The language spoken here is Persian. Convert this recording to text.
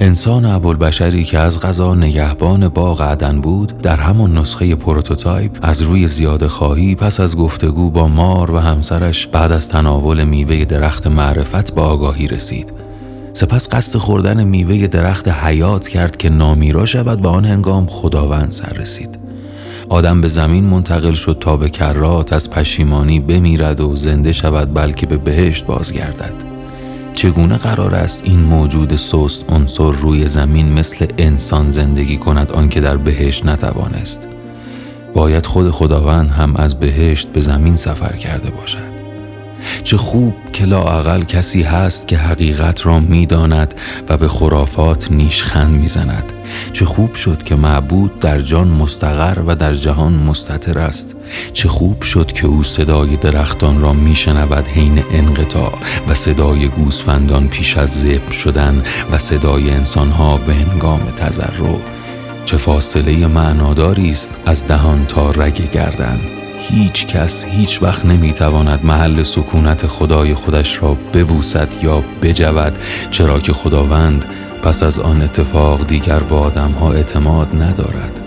انسان ابوالبشری که از قضا نگهبان باغ عدن بود در همان نسخه prototype از روی زیاده خواهی پس از گفتگو با مار و همسرش بعد از تناول میوه درخت معرفت به آگاهی رسید. سپس قصد خوردن میوه درخت حیات کرد که نامیرا شود به آن هنگام خداوند سر رسید. آدم به زمین منتقل شد تا به کرات از پشیمانی بمیرد و زنده شود بلکه به بهشت بازگردد. چگونه قرار است این موجود سست عنصر روی زمین مثل انسان زندگی کند آنکه در بهشت نتوانست؟ باید خود خداوند هم از بهشت به زمین سفر کرده باشد. چه خوب که لااقل کسی هست که حقیقت را می‌داند و به خرافات نیشخند می‌زند. چه خوب شد که معبود در جان مستقر و در جهان مستطر است. چه خوب شد که او صدای درختان را میشنود حین انقطاع و صدای گوسفندان پیش از ذبح شدن و صدای انسانها به هنگام تضرع. چه فاصله معناداری است از دهان تا رگ گردن. هیچ کس هیچ وقت نمی‌تواند محل سکونت خدای خودش را ببوسد یا بجود چرا که خداوند پس از آن اتفاق دیگر با آدم ها اعتماد ندارد.